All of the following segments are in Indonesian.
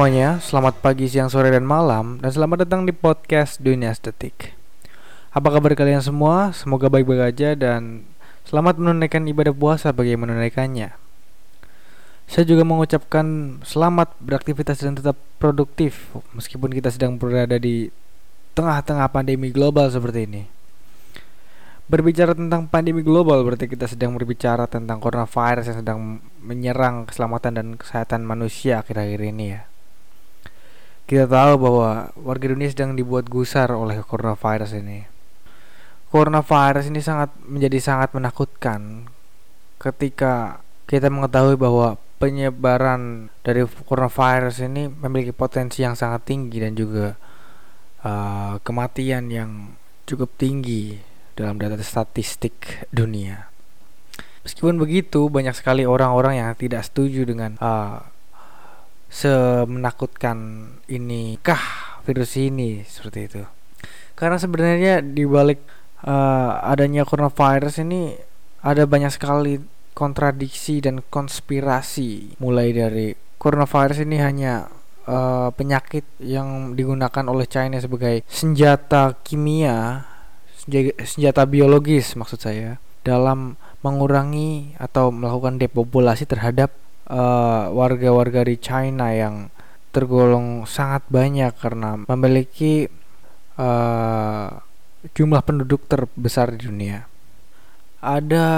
Semuanya, selamat pagi, siang, sore, dan malam Dan selamat datang di podcast Dunia Estetik Apa kabar kalian semua? Semoga baik-baik aja dan selamat menunaikan ibadah puasa bagi yang menunaikannya Saya juga mengucapkan selamat beraktivitas dan tetap produktif Meskipun kita sedang berada di tengah-tengah pandemi global seperti ini Berbicara tentang pandemi global berarti kita sedang berbicara tentang coronavirus yang sedang menyerang keselamatan dan kesehatan manusia akhir-akhir ini ya. Kita tahu bahwa warga dunia sedang dibuat gusar oleh coronavirus ini. Coronavirus ini sangat menjadi sangat menakutkan ketika kita mengetahui bahwa penyebaran dari coronavirus ini memiliki potensi yang sangat tinggi dan juga uh, kematian yang cukup tinggi dalam data statistik dunia. Meskipun begitu, banyak sekali orang-orang yang tidak setuju dengan uh, semenakutkan ini kah virus ini seperti itu. Karena sebenarnya di balik uh, adanya coronavirus ini ada banyak sekali kontradiksi dan konspirasi mulai dari coronavirus ini hanya uh, penyakit yang digunakan oleh China sebagai senjata kimia senjata biologis maksud saya dalam mengurangi atau melakukan depopulasi terhadap uh, warga-warga di China yang tergolong sangat banyak karena memiliki uh, jumlah penduduk terbesar di dunia. Ada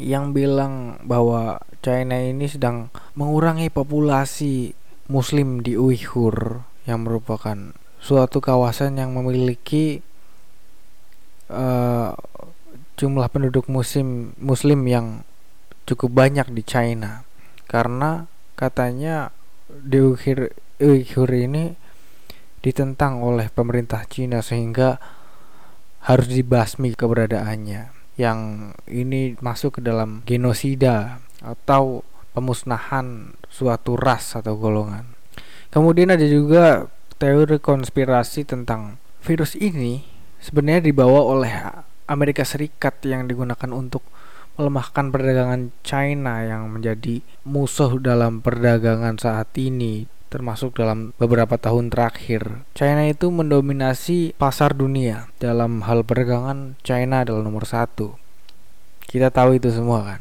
yang bilang bahwa China ini sedang mengurangi populasi muslim di Uighur yang merupakan suatu kawasan yang memiliki uh, jumlah penduduk muslim muslim yang cukup banyak di China karena katanya di Uyghur, Uyghur ini ditentang oleh pemerintah Cina sehingga harus dibasmi keberadaannya yang ini masuk ke dalam genosida atau pemusnahan suatu ras atau golongan. Kemudian ada juga teori konspirasi tentang virus ini sebenarnya dibawa oleh Amerika Serikat yang digunakan untuk melemahkan perdagangan China yang menjadi musuh dalam perdagangan saat ini termasuk dalam beberapa tahun terakhir. China itu mendominasi pasar dunia dalam hal perdagangan China adalah nomor satu. Kita tahu itu semua kan.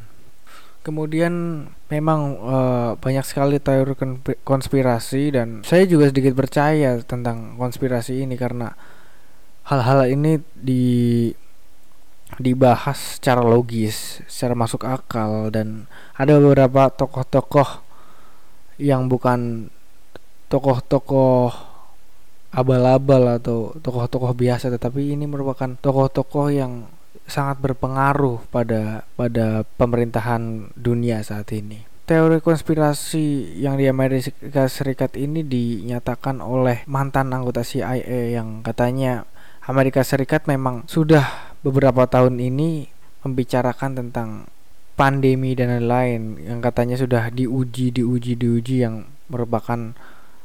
Kemudian memang e, banyak sekali teori konspirasi dan saya juga sedikit percaya tentang konspirasi ini karena hal-hal ini di dibahas secara logis, secara masuk akal dan ada beberapa tokoh-tokoh yang bukan tokoh-tokoh abal-abal atau tokoh-tokoh biasa tetapi ini merupakan tokoh-tokoh yang sangat berpengaruh pada pada pemerintahan dunia saat ini. Teori konspirasi yang di Amerika Serikat ini dinyatakan oleh mantan anggota CIA yang katanya Amerika Serikat memang sudah beberapa tahun ini membicarakan tentang pandemi dan lain-lain yang katanya sudah diuji, diuji, diuji yang merupakan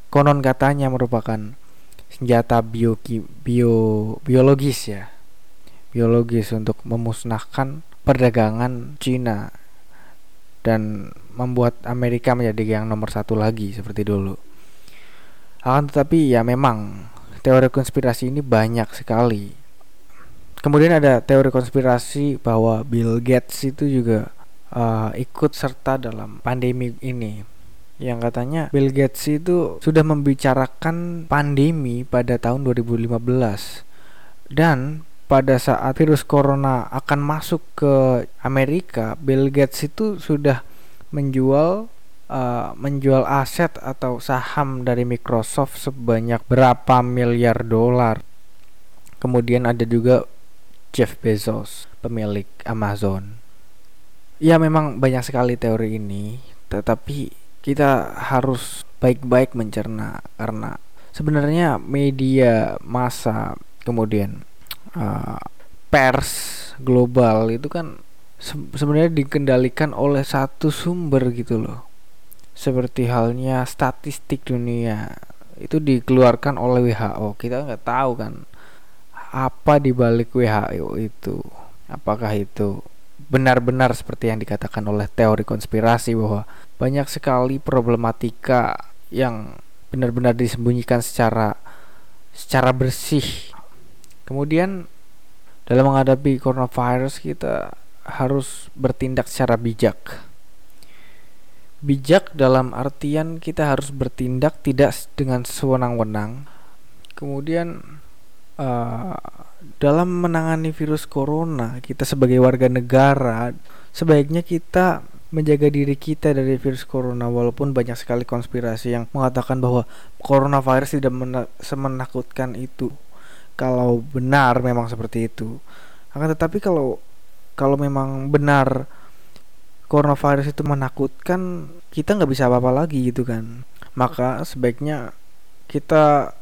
konon katanya merupakan senjata bio, bio biologis ya. Biologis untuk memusnahkan perdagangan Cina dan membuat Amerika menjadi yang nomor satu lagi seperti dulu. Akan tetapi ya memang teori konspirasi ini banyak sekali. Kemudian ada teori konspirasi bahwa Bill Gates itu juga uh, ikut serta dalam pandemi ini. Yang katanya Bill Gates itu sudah membicarakan pandemi pada tahun 2015 dan pada saat virus corona akan masuk ke Amerika, Bill Gates itu sudah menjual uh, menjual aset atau saham dari Microsoft sebanyak berapa miliar dolar. Kemudian ada juga Jeff Bezos, pemilik Amazon. Ya memang banyak sekali teori ini, tetapi kita harus baik-baik mencerna karena sebenarnya media massa kemudian uh, pers global itu kan sebenarnya dikendalikan oleh satu sumber gitu loh seperti halnya statistik dunia itu dikeluarkan oleh WHO kita nggak tahu kan apa di balik WHO itu apakah itu benar-benar seperti yang dikatakan oleh teori konspirasi bahwa banyak sekali problematika yang benar-benar disembunyikan secara secara bersih. Kemudian dalam menghadapi coronavirus kita harus bertindak secara bijak. Bijak dalam artian kita harus bertindak tidak dengan sewenang-wenang. Kemudian uh, dalam menangani virus corona, kita sebagai warga negara sebaiknya kita menjaga diri kita dari virus corona walaupun banyak sekali konspirasi yang mengatakan bahwa coronavirus tidak semenakutkan itu. Kalau benar memang seperti itu. Akan tetapi kalau kalau memang benar coronavirus itu menakutkan kita nggak bisa apa-apa lagi gitu kan. Maka sebaiknya kita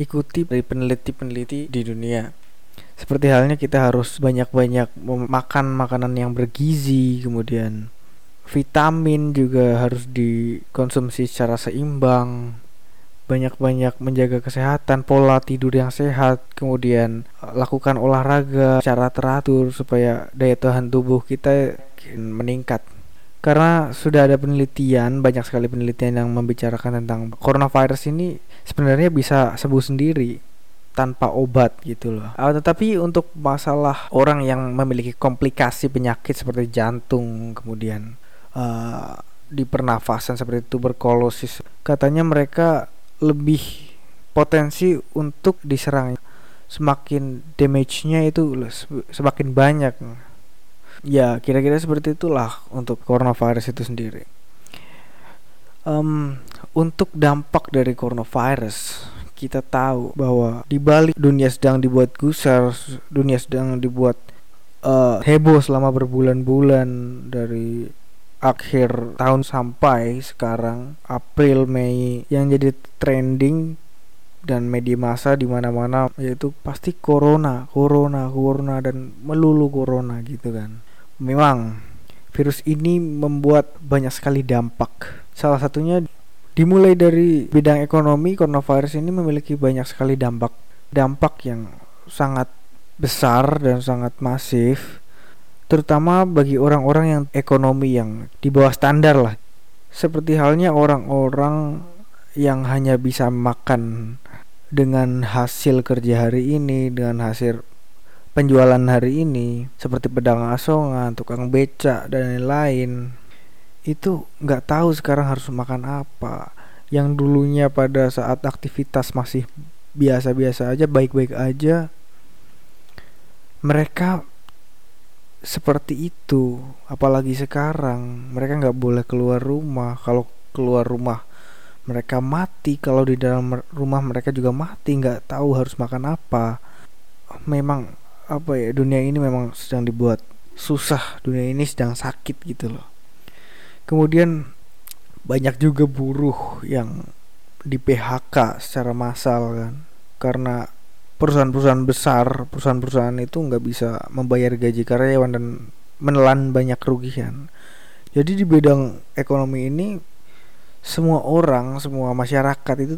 ikuti dari peneliti-peneliti di dunia seperti halnya kita harus banyak-banyak makan makanan yang bergizi kemudian vitamin juga harus dikonsumsi secara seimbang banyak-banyak menjaga kesehatan, pola tidur yang sehat, kemudian eh, lakukan olahraga secara teratur supaya daya tahan tubuh kita meningkat. Karena sudah ada penelitian, banyak sekali penelitian yang membicarakan tentang coronavirus ini sebenarnya bisa sembuh sendiri tanpa obat gitu loh. Uh, tetapi untuk masalah orang yang memiliki komplikasi penyakit seperti jantung, kemudian uh, di pernafasan seperti tuberkulosis katanya mereka lebih potensi untuk diserang semakin damage-nya itu semakin banyak ya kira-kira seperti itulah untuk coronavirus itu sendiri um, untuk dampak dari coronavirus kita tahu bahwa di balik dunia sedang dibuat gusar dunia sedang dibuat uh, heboh selama berbulan-bulan dari akhir tahun sampai sekarang April Mei yang jadi trending dan media massa di mana-mana yaitu pasti corona, corona, corona dan melulu corona gitu kan. Memang virus ini membuat banyak sekali dampak. Salah satunya dimulai dari bidang ekonomi, coronavirus ini memiliki banyak sekali dampak. Dampak yang sangat besar dan sangat masif terutama bagi orang-orang yang ekonomi yang di bawah standar lah. Seperti halnya orang-orang yang hanya bisa makan dengan hasil kerja hari ini, dengan hasil penjualan hari ini, seperti pedagang asongan, tukang becak dan lain-lain. Itu nggak tahu sekarang harus makan apa. Yang dulunya pada saat aktivitas masih biasa-biasa aja, baik-baik aja, mereka seperti itu apalagi sekarang mereka nggak boleh keluar rumah kalau keluar rumah mereka mati kalau di dalam rumah mereka juga mati nggak tahu harus makan apa memang apa ya dunia ini memang sedang dibuat susah dunia ini sedang sakit gitu loh kemudian banyak juga buruh yang di PHK secara massal kan karena perusahaan-perusahaan besar, perusahaan-perusahaan itu nggak bisa membayar gaji karyawan dan menelan banyak kerugian. Jadi di bidang ekonomi ini semua orang, semua masyarakat itu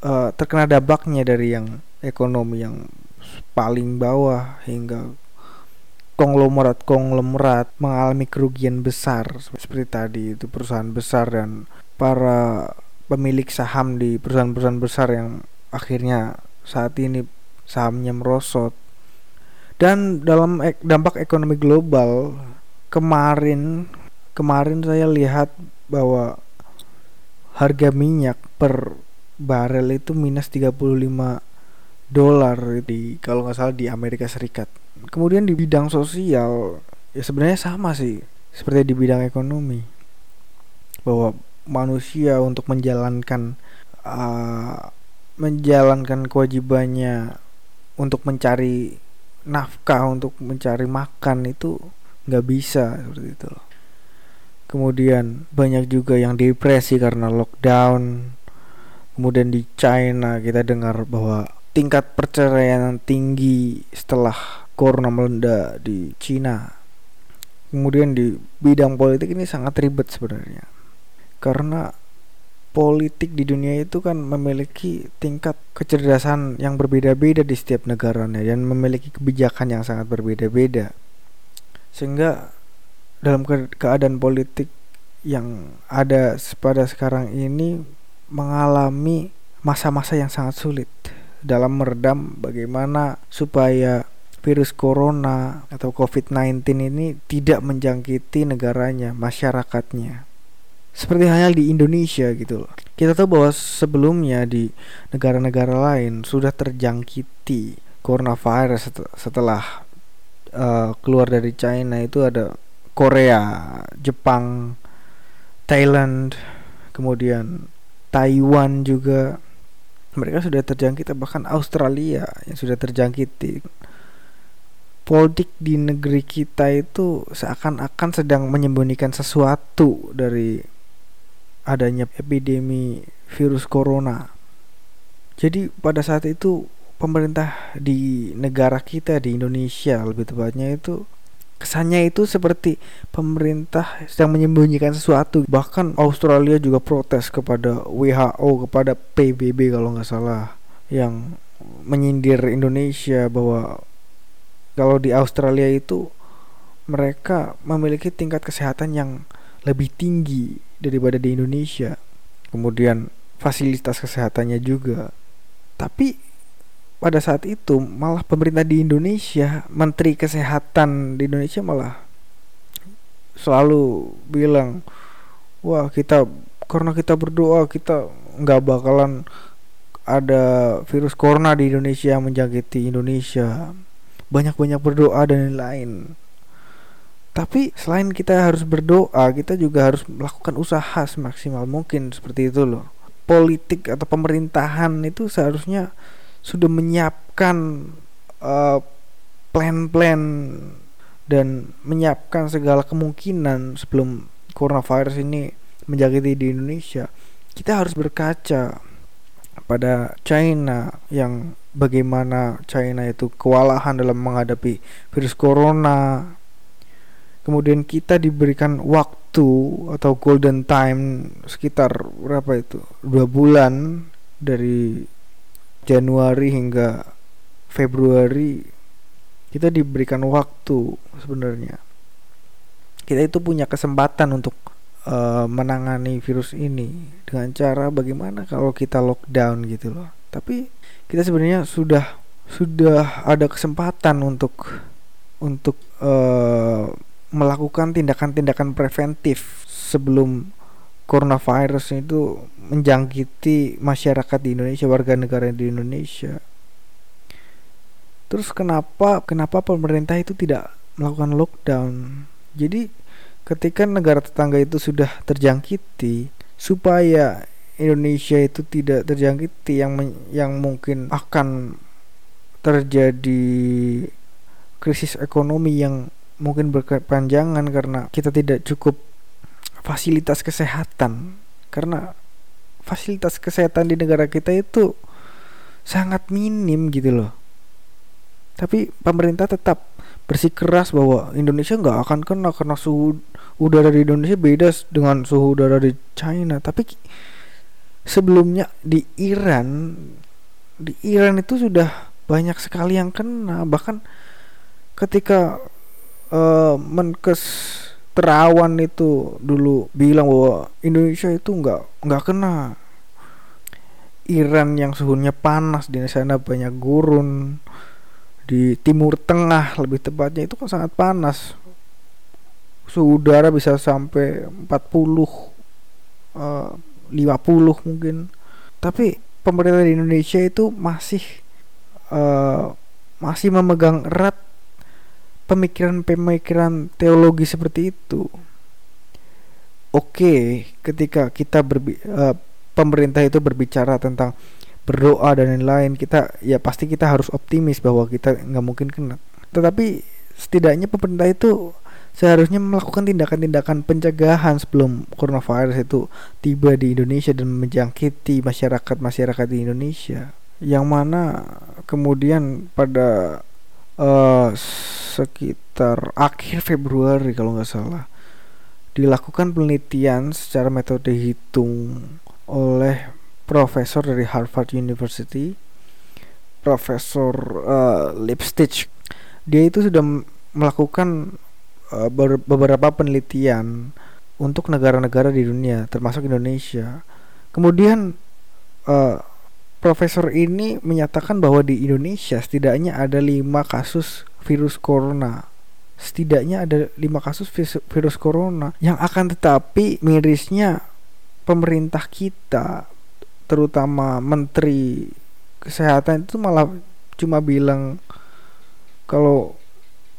uh, terkena dampaknya dari yang ekonomi yang paling bawah hingga konglomerat konglomerat mengalami kerugian besar seperti tadi itu perusahaan besar dan para pemilik saham di perusahaan-perusahaan besar yang akhirnya saat ini sahamnya merosot. Dan dalam ek, dampak ekonomi global kemarin kemarin saya lihat bahwa harga minyak per barel itu minus 35 dolar di kalau nggak salah di Amerika Serikat. Kemudian di bidang sosial ya sebenarnya sama sih seperti di bidang ekonomi bahwa manusia untuk menjalankan uh, menjalankan kewajibannya untuk mencari nafkah untuk mencari makan itu nggak bisa seperti itu loh. Kemudian banyak juga yang depresi karena lockdown. Kemudian di China kita dengar bahwa tingkat perceraian tinggi setelah corona melanda di Cina. Kemudian di bidang politik ini sangat ribet sebenarnya. Karena politik di dunia itu kan memiliki tingkat kecerdasan yang berbeda-beda di setiap negaranya dan memiliki kebijakan yang sangat berbeda-beda. Sehingga dalam ke keadaan politik yang ada pada sekarang ini mengalami masa-masa yang sangat sulit dalam meredam bagaimana supaya virus corona atau COVID-19 ini tidak menjangkiti negaranya, masyarakatnya. Seperti halnya di Indonesia gitu loh. Kita tahu bahwa sebelumnya di negara-negara lain sudah terjangkiti coronavirus setelah uh, keluar dari China itu ada Korea, Jepang, Thailand, kemudian Taiwan juga mereka sudah terjangkit bahkan Australia yang sudah terjangkit politik di negeri kita itu seakan-akan sedang menyembunyikan sesuatu dari adanya epidemi virus corona. Jadi pada saat itu pemerintah di negara kita di Indonesia lebih tepatnya itu kesannya itu seperti pemerintah sedang menyembunyikan sesuatu bahkan Australia juga protes kepada WHO kepada PBB kalau nggak salah yang menyindir Indonesia bahwa kalau di Australia itu mereka memiliki tingkat kesehatan yang lebih tinggi daripada di Indonesia. Kemudian fasilitas kesehatannya juga. Tapi pada saat itu malah pemerintah di Indonesia, menteri kesehatan di Indonesia malah selalu bilang, wah kita karena kita berdoa kita nggak bakalan ada virus corona di Indonesia yang menjangkiti Indonesia banyak-banyak berdoa dan lain-lain. Tapi selain kita harus berdoa, kita juga harus melakukan usaha semaksimal mungkin seperti itu loh. Politik atau pemerintahan itu seharusnya sudah menyiapkan uh, plan-plan dan menyiapkan segala kemungkinan sebelum coronavirus ini menjangkiti di Indonesia. Kita harus berkaca pada China yang bagaimana China itu kewalahan dalam menghadapi virus corona. Kemudian kita diberikan waktu atau golden time sekitar berapa itu? Dua bulan dari Januari hingga Februari kita diberikan waktu sebenarnya. Kita itu punya kesempatan untuk uh, menangani virus ini dengan cara bagaimana kalau kita lockdown gitu loh. Tapi kita sebenarnya sudah sudah ada kesempatan untuk untuk uh, melakukan tindakan-tindakan preventif sebelum coronavirus itu menjangkiti masyarakat di Indonesia, warga negara di Indonesia. Terus kenapa kenapa pemerintah itu tidak melakukan lockdown? Jadi ketika negara tetangga itu sudah terjangkiti supaya Indonesia itu tidak terjangkiti yang yang mungkin akan terjadi krisis ekonomi yang mungkin berkepanjangan karena kita tidak cukup fasilitas kesehatan. Karena fasilitas kesehatan di negara kita itu sangat minim gitu loh. Tapi pemerintah tetap bersikeras bahwa Indonesia nggak akan kena karena suhu udara di Indonesia beda dengan suhu udara di China. Tapi sebelumnya di Iran di Iran itu sudah banyak sekali yang kena. Bahkan ketika uh, Menkes Terawan itu dulu bilang bahwa Indonesia itu nggak nggak kena. Iran yang suhunya panas di sana banyak gurun. Di Timur Tengah lebih tepatnya itu kan sangat panas. Suhu udara bisa sampai 40 uh, 50 mungkin. Tapi pemerintah di Indonesia itu masih uh, masih memegang erat pemikiran-pemikiran teologi seperti itu. Oke, ketika kita berbi uh, pemerintah itu berbicara tentang berdoa dan lain-lain, kita ya pasti kita harus optimis bahwa kita nggak mungkin kena. Tetapi setidaknya pemerintah itu seharusnya melakukan tindakan-tindakan pencegahan sebelum coronavirus itu tiba di Indonesia dan menjangkiti masyarakat-masyarakat di Indonesia yang mana kemudian pada uh, sekitar akhir Februari kalau nggak salah. Dilakukan penelitian secara metode hitung oleh profesor dari Harvard University Profesor uh, Lipstitch dia itu sudah melakukan uh, beberapa penelitian untuk negara-negara di dunia termasuk Indonesia. Kemudian uh, profesor ini menyatakan bahwa di Indonesia setidaknya ada lima kasus virus corona. Setidaknya ada lima kasus virus corona. Yang akan tetapi mirisnya pemerintah kita terutama menteri kesehatan itu malah cuma bilang kalau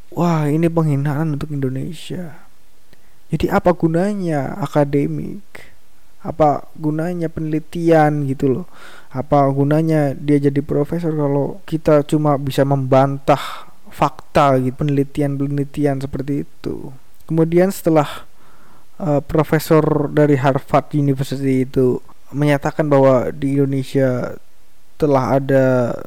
wah ini penghinaan untuk Indonesia. Jadi apa gunanya akademik apa gunanya penelitian gitu loh apa gunanya dia jadi profesor kalau kita cuma bisa membantah fakta gitu penelitian-penelitian seperti itu. Kemudian setelah uh, profesor dari Harvard University itu menyatakan bahwa di Indonesia telah ada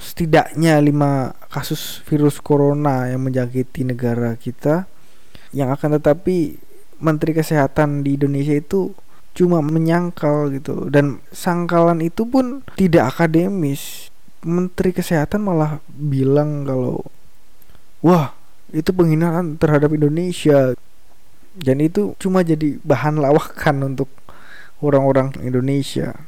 setidaknya lima kasus virus corona yang menjangkiti negara kita yang akan tetapi Menteri Kesehatan di Indonesia itu cuma menyangkal gitu. Dan sangkalan itu pun tidak akademis. Menteri Kesehatan malah bilang kalau wah itu penghinaan terhadap Indonesia. Dan itu cuma jadi bahan lawakan untuk orang-orang Indonesia.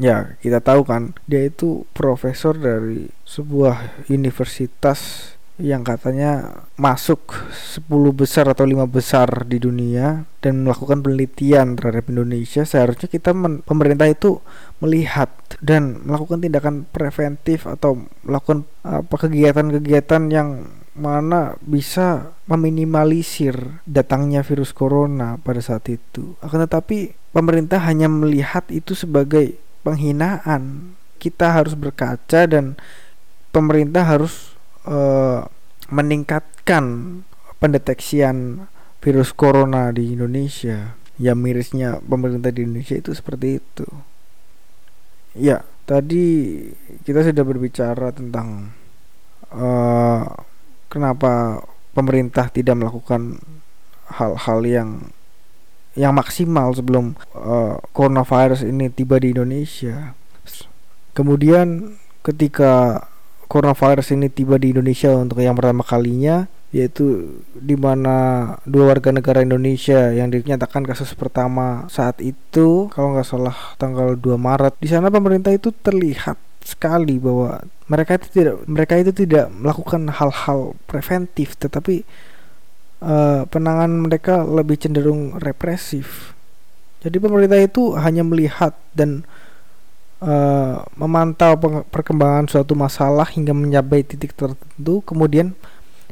Ya, kita tahu kan, dia itu profesor dari sebuah universitas yang katanya masuk 10 besar atau lima besar di dunia dan melakukan penelitian terhadap Indonesia seharusnya kita pemerintah itu melihat dan melakukan tindakan preventif atau melakukan apa kegiatan-kegiatan yang mana bisa meminimalisir datangnya virus corona pada saat itu. Akan tetapi pemerintah hanya melihat itu sebagai penghinaan. Kita harus berkaca dan pemerintah harus uh, meningkatkan pendeteksian virus corona di Indonesia. Ya mirisnya pemerintah di Indonesia itu seperti itu. Ya, tadi kita sudah berbicara tentang uh, kenapa pemerintah tidak melakukan hal-hal yang yang maksimal sebelum uh, coronavirus ini tiba di Indonesia. Kemudian ketika coronavirus ini tiba di Indonesia untuk yang pertama kalinya yaitu di mana dua warga negara Indonesia yang dinyatakan kasus pertama saat itu kalau nggak salah tanggal 2 Maret. Di sana pemerintah itu terlihat sekali bahwa mereka itu tidak mereka itu tidak melakukan hal-hal preventif tetapi uh, penanganan mereka lebih cenderung represif. Jadi pemerintah itu hanya melihat dan uh, memantau perkembangan suatu masalah hingga mencapai titik tertentu kemudian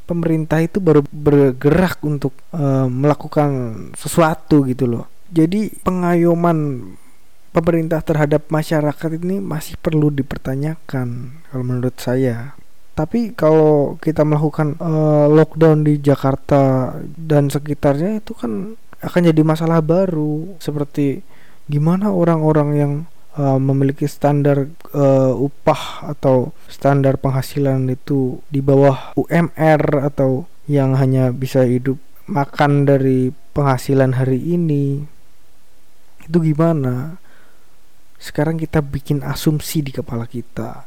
pemerintah itu baru bergerak untuk uh, melakukan sesuatu gitu loh. Jadi pengayoman pemerintah terhadap masyarakat ini masih perlu dipertanyakan kalau menurut saya. Tapi kalau kita melakukan uh, lockdown di Jakarta dan sekitarnya itu kan akan jadi masalah baru. Seperti gimana orang-orang yang uh, memiliki standar uh, upah atau standar penghasilan itu di bawah UMR atau yang hanya bisa hidup makan dari penghasilan hari ini itu gimana? Sekarang kita bikin asumsi di kepala kita.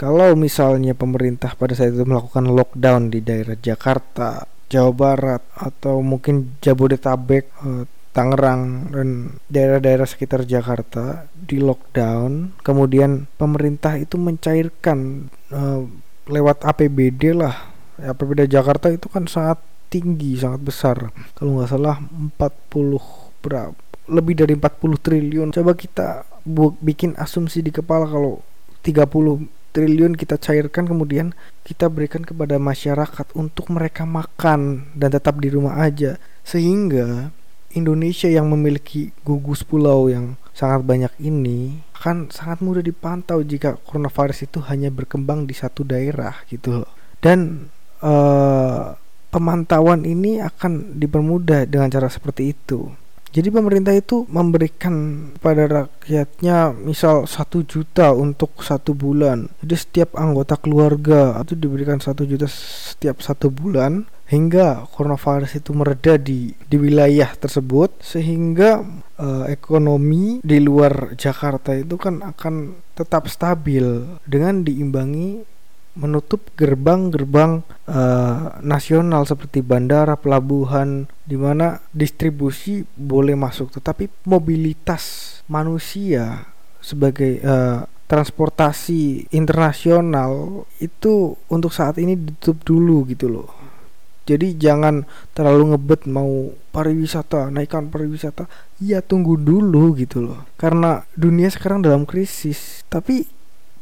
Kalau misalnya pemerintah pada saat itu melakukan lockdown di daerah Jakarta Jawa Barat atau mungkin Jabodetabek uh, Tangerang dan daerah-daerah sekitar Jakarta di lockdown. Kemudian pemerintah itu mencairkan uh, lewat APBD lah. APBD Jakarta itu kan sangat tinggi sangat besar. Kalau nggak salah 40 berapa lebih dari 40 triliun. Coba kita bu bikin asumsi di kepala kalau 30 triliun kita cairkan kemudian kita berikan kepada masyarakat untuk mereka makan dan tetap di rumah aja. Sehingga Indonesia yang memiliki gugus pulau yang sangat banyak ini akan sangat mudah dipantau jika coronavirus itu hanya berkembang di satu daerah gitu loh. Dan uh, pemantauan ini akan dipermudah dengan cara seperti itu. Jadi pemerintah itu memberikan pada rakyatnya misal satu juta untuk satu bulan. Jadi setiap anggota keluarga itu diberikan satu juta setiap satu bulan hingga coronavirus itu mereda di di wilayah tersebut sehingga uh, ekonomi di luar Jakarta itu kan akan tetap stabil dengan diimbangi menutup gerbang-gerbang uh, nasional seperti bandara, pelabuhan, di mana distribusi boleh masuk, tetapi mobilitas manusia sebagai uh, transportasi internasional itu untuk saat ini ditutup dulu gitu loh. Jadi jangan terlalu ngebet mau pariwisata, naikkan pariwisata. Ya tunggu dulu gitu loh. Karena dunia sekarang dalam krisis. Tapi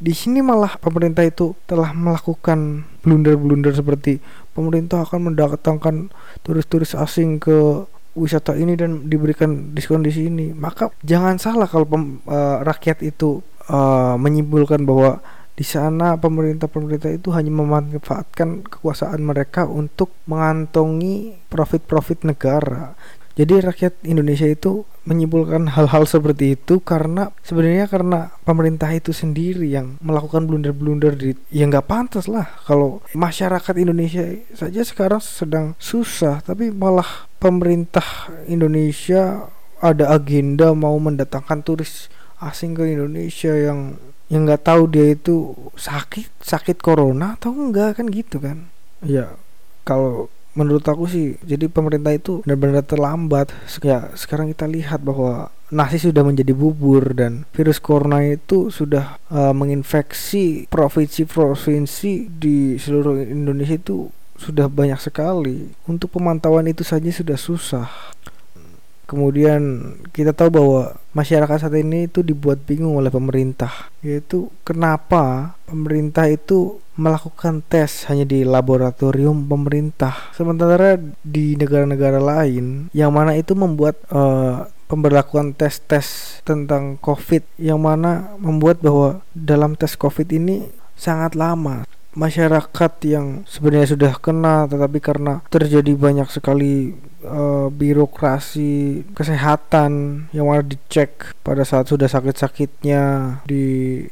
di sini malah pemerintah itu telah melakukan blunder-blunder seperti pemerintah akan mendatangkan turis-turis asing ke wisata ini dan diberikan diskon di sini. Maka jangan salah kalau pem, uh, rakyat itu uh, menyimpulkan bahwa di sana pemerintah-pemerintah itu hanya memanfaatkan kekuasaan mereka untuk mengantongi profit-profit negara. Jadi rakyat Indonesia itu menyimpulkan hal-hal seperti itu karena sebenarnya karena pemerintah itu sendiri yang melakukan blunder-blunder di ya nggak pantas lah kalau masyarakat Indonesia saja sekarang sedang susah tapi malah pemerintah Indonesia ada agenda mau mendatangkan turis asing ke Indonesia yang yang nggak tahu dia itu sakit sakit corona atau enggak kan gitu kan. Ya kalau menurut aku sih jadi pemerintah itu benar-benar terlambat. Ya sekarang kita lihat bahwa nasi sudah menjadi bubur dan virus corona itu sudah uh, menginfeksi provinsi-provinsi di seluruh Indonesia itu sudah banyak sekali. Untuk pemantauan itu saja sudah susah Kemudian kita tahu bahwa masyarakat saat ini itu dibuat bingung oleh pemerintah, yaitu kenapa pemerintah itu melakukan tes hanya di laboratorium pemerintah, sementara di negara-negara lain yang mana itu membuat uh, pemberlakuan tes-tes tentang COVID yang mana membuat bahwa dalam tes COVID ini sangat lama masyarakat yang sebenarnya sudah kena tetapi karena terjadi banyak sekali uh, birokrasi kesehatan yang mana dicek pada saat sudah sakit-sakitnya di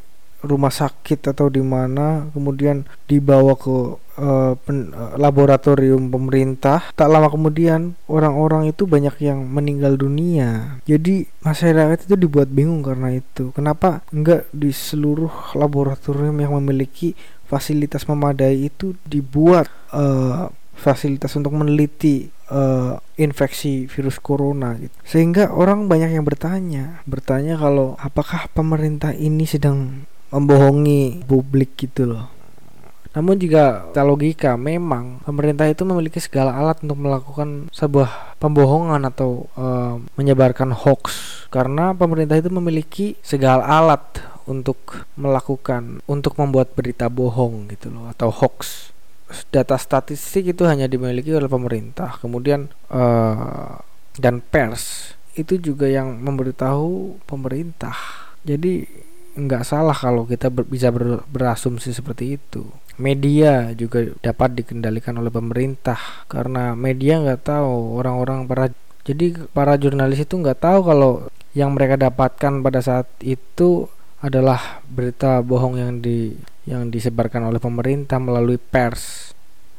rumah sakit atau di mana kemudian dibawa ke uh, pen, uh, laboratorium pemerintah. Tak lama kemudian orang-orang itu banyak yang meninggal dunia. Jadi masyarakat itu dibuat bingung karena itu. Kenapa enggak di seluruh laboratorium yang memiliki fasilitas memadai itu dibuat uh, fasilitas untuk meneliti uh, infeksi virus corona gitu. Sehingga orang banyak yang bertanya, bertanya kalau apakah pemerintah ini sedang membohongi publik gitu loh. Namun jika kita logika memang pemerintah itu memiliki segala alat untuk melakukan sebuah pembohongan atau uh, menyebarkan hoax. Karena pemerintah itu memiliki segala alat untuk melakukan untuk membuat berita bohong gitu loh atau hoax. Data statistik itu hanya dimiliki oleh pemerintah. Kemudian uh, dan pers itu juga yang memberitahu pemerintah. Jadi nggak salah kalau kita ber, bisa ber, berasumsi seperti itu media juga dapat dikendalikan oleh pemerintah karena media nggak tahu orang-orang para jadi para jurnalis itu nggak tahu kalau yang mereka dapatkan pada saat itu adalah berita bohong yang di yang disebarkan oleh pemerintah melalui pers.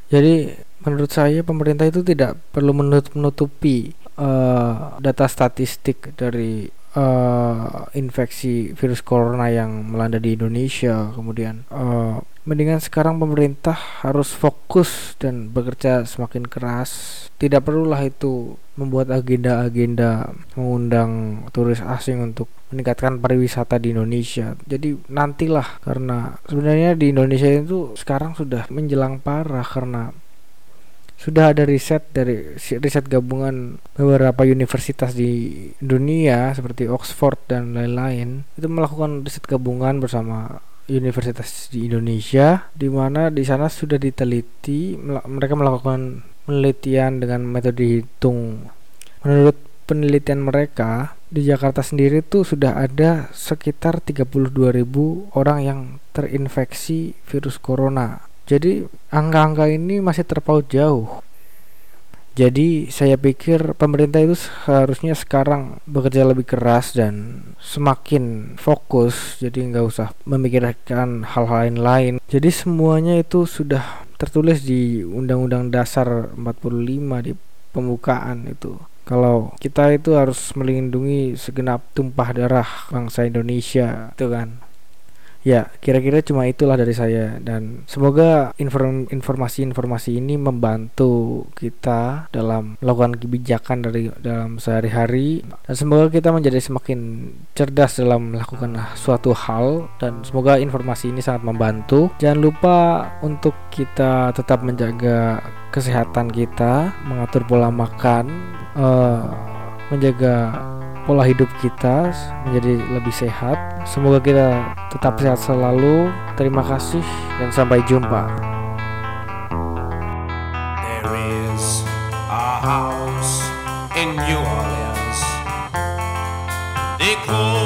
Jadi menurut saya pemerintah itu tidak perlu menutup menutupi uh, data statistik dari uh, infeksi virus corona yang melanda di Indonesia. Kemudian uh, mendingan sekarang pemerintah harus fokus dan bekerja semakin keras. Tidak perlulah itu membuat agenda-agenda mengundang turis asing untuk meningkatkan pariwisata di Indonesia. Jadi nantilah karena sebenarnya di Indonesia itu sekarang sudah menjelang parah karena sudah ada riset dari riset gabungan beberapa universitas di dunia seperti Oxford dan lain-lain itu melakukan riset gabungan bersama universitas di Indonesia di mana di sana sudah diteliti mereka melakukan penelitian dengan metode hitung. Menurut penelitian mereka, di Jakarta sendiri tuh sudah ada sekitar 32.000 orang yang terinfeksi virus corona. Jadi angka-angka ini masih terpaut jauh. Jadi saya pikir pemerintah itu seharusnya sekarang bekerja lebih keras dan semakin fokus. Jadi nggak usah memikirkan hal-hal lain. Jadi semuanya itu sudah tertulis di Undang-Undang Dasar 45 di pembukaan itu kalau kita itu harus melindungi segenap tumpah darah bangsa Indonesia itu kan Ya, kira-kira cuma itulah dari saya. Dan semoga informasi-informasi ini membantu kita dalam melakukan kebijakan dari dalam sehari-hari. Dan semoga kita menjadi semakin cerdas dalam melakukan suatu hal. Dan semoga informasi ini sangat membantu. Jangan lupa untuk kita tetap menjaga kesehatan kita, mengatur pola makan, uh, menjaga pola hidup kita menjadi lebih sehat. Semoga kita tetap sehat selalu. Terima kasih dan sampai jumpa. There is a house in New Orleans. They call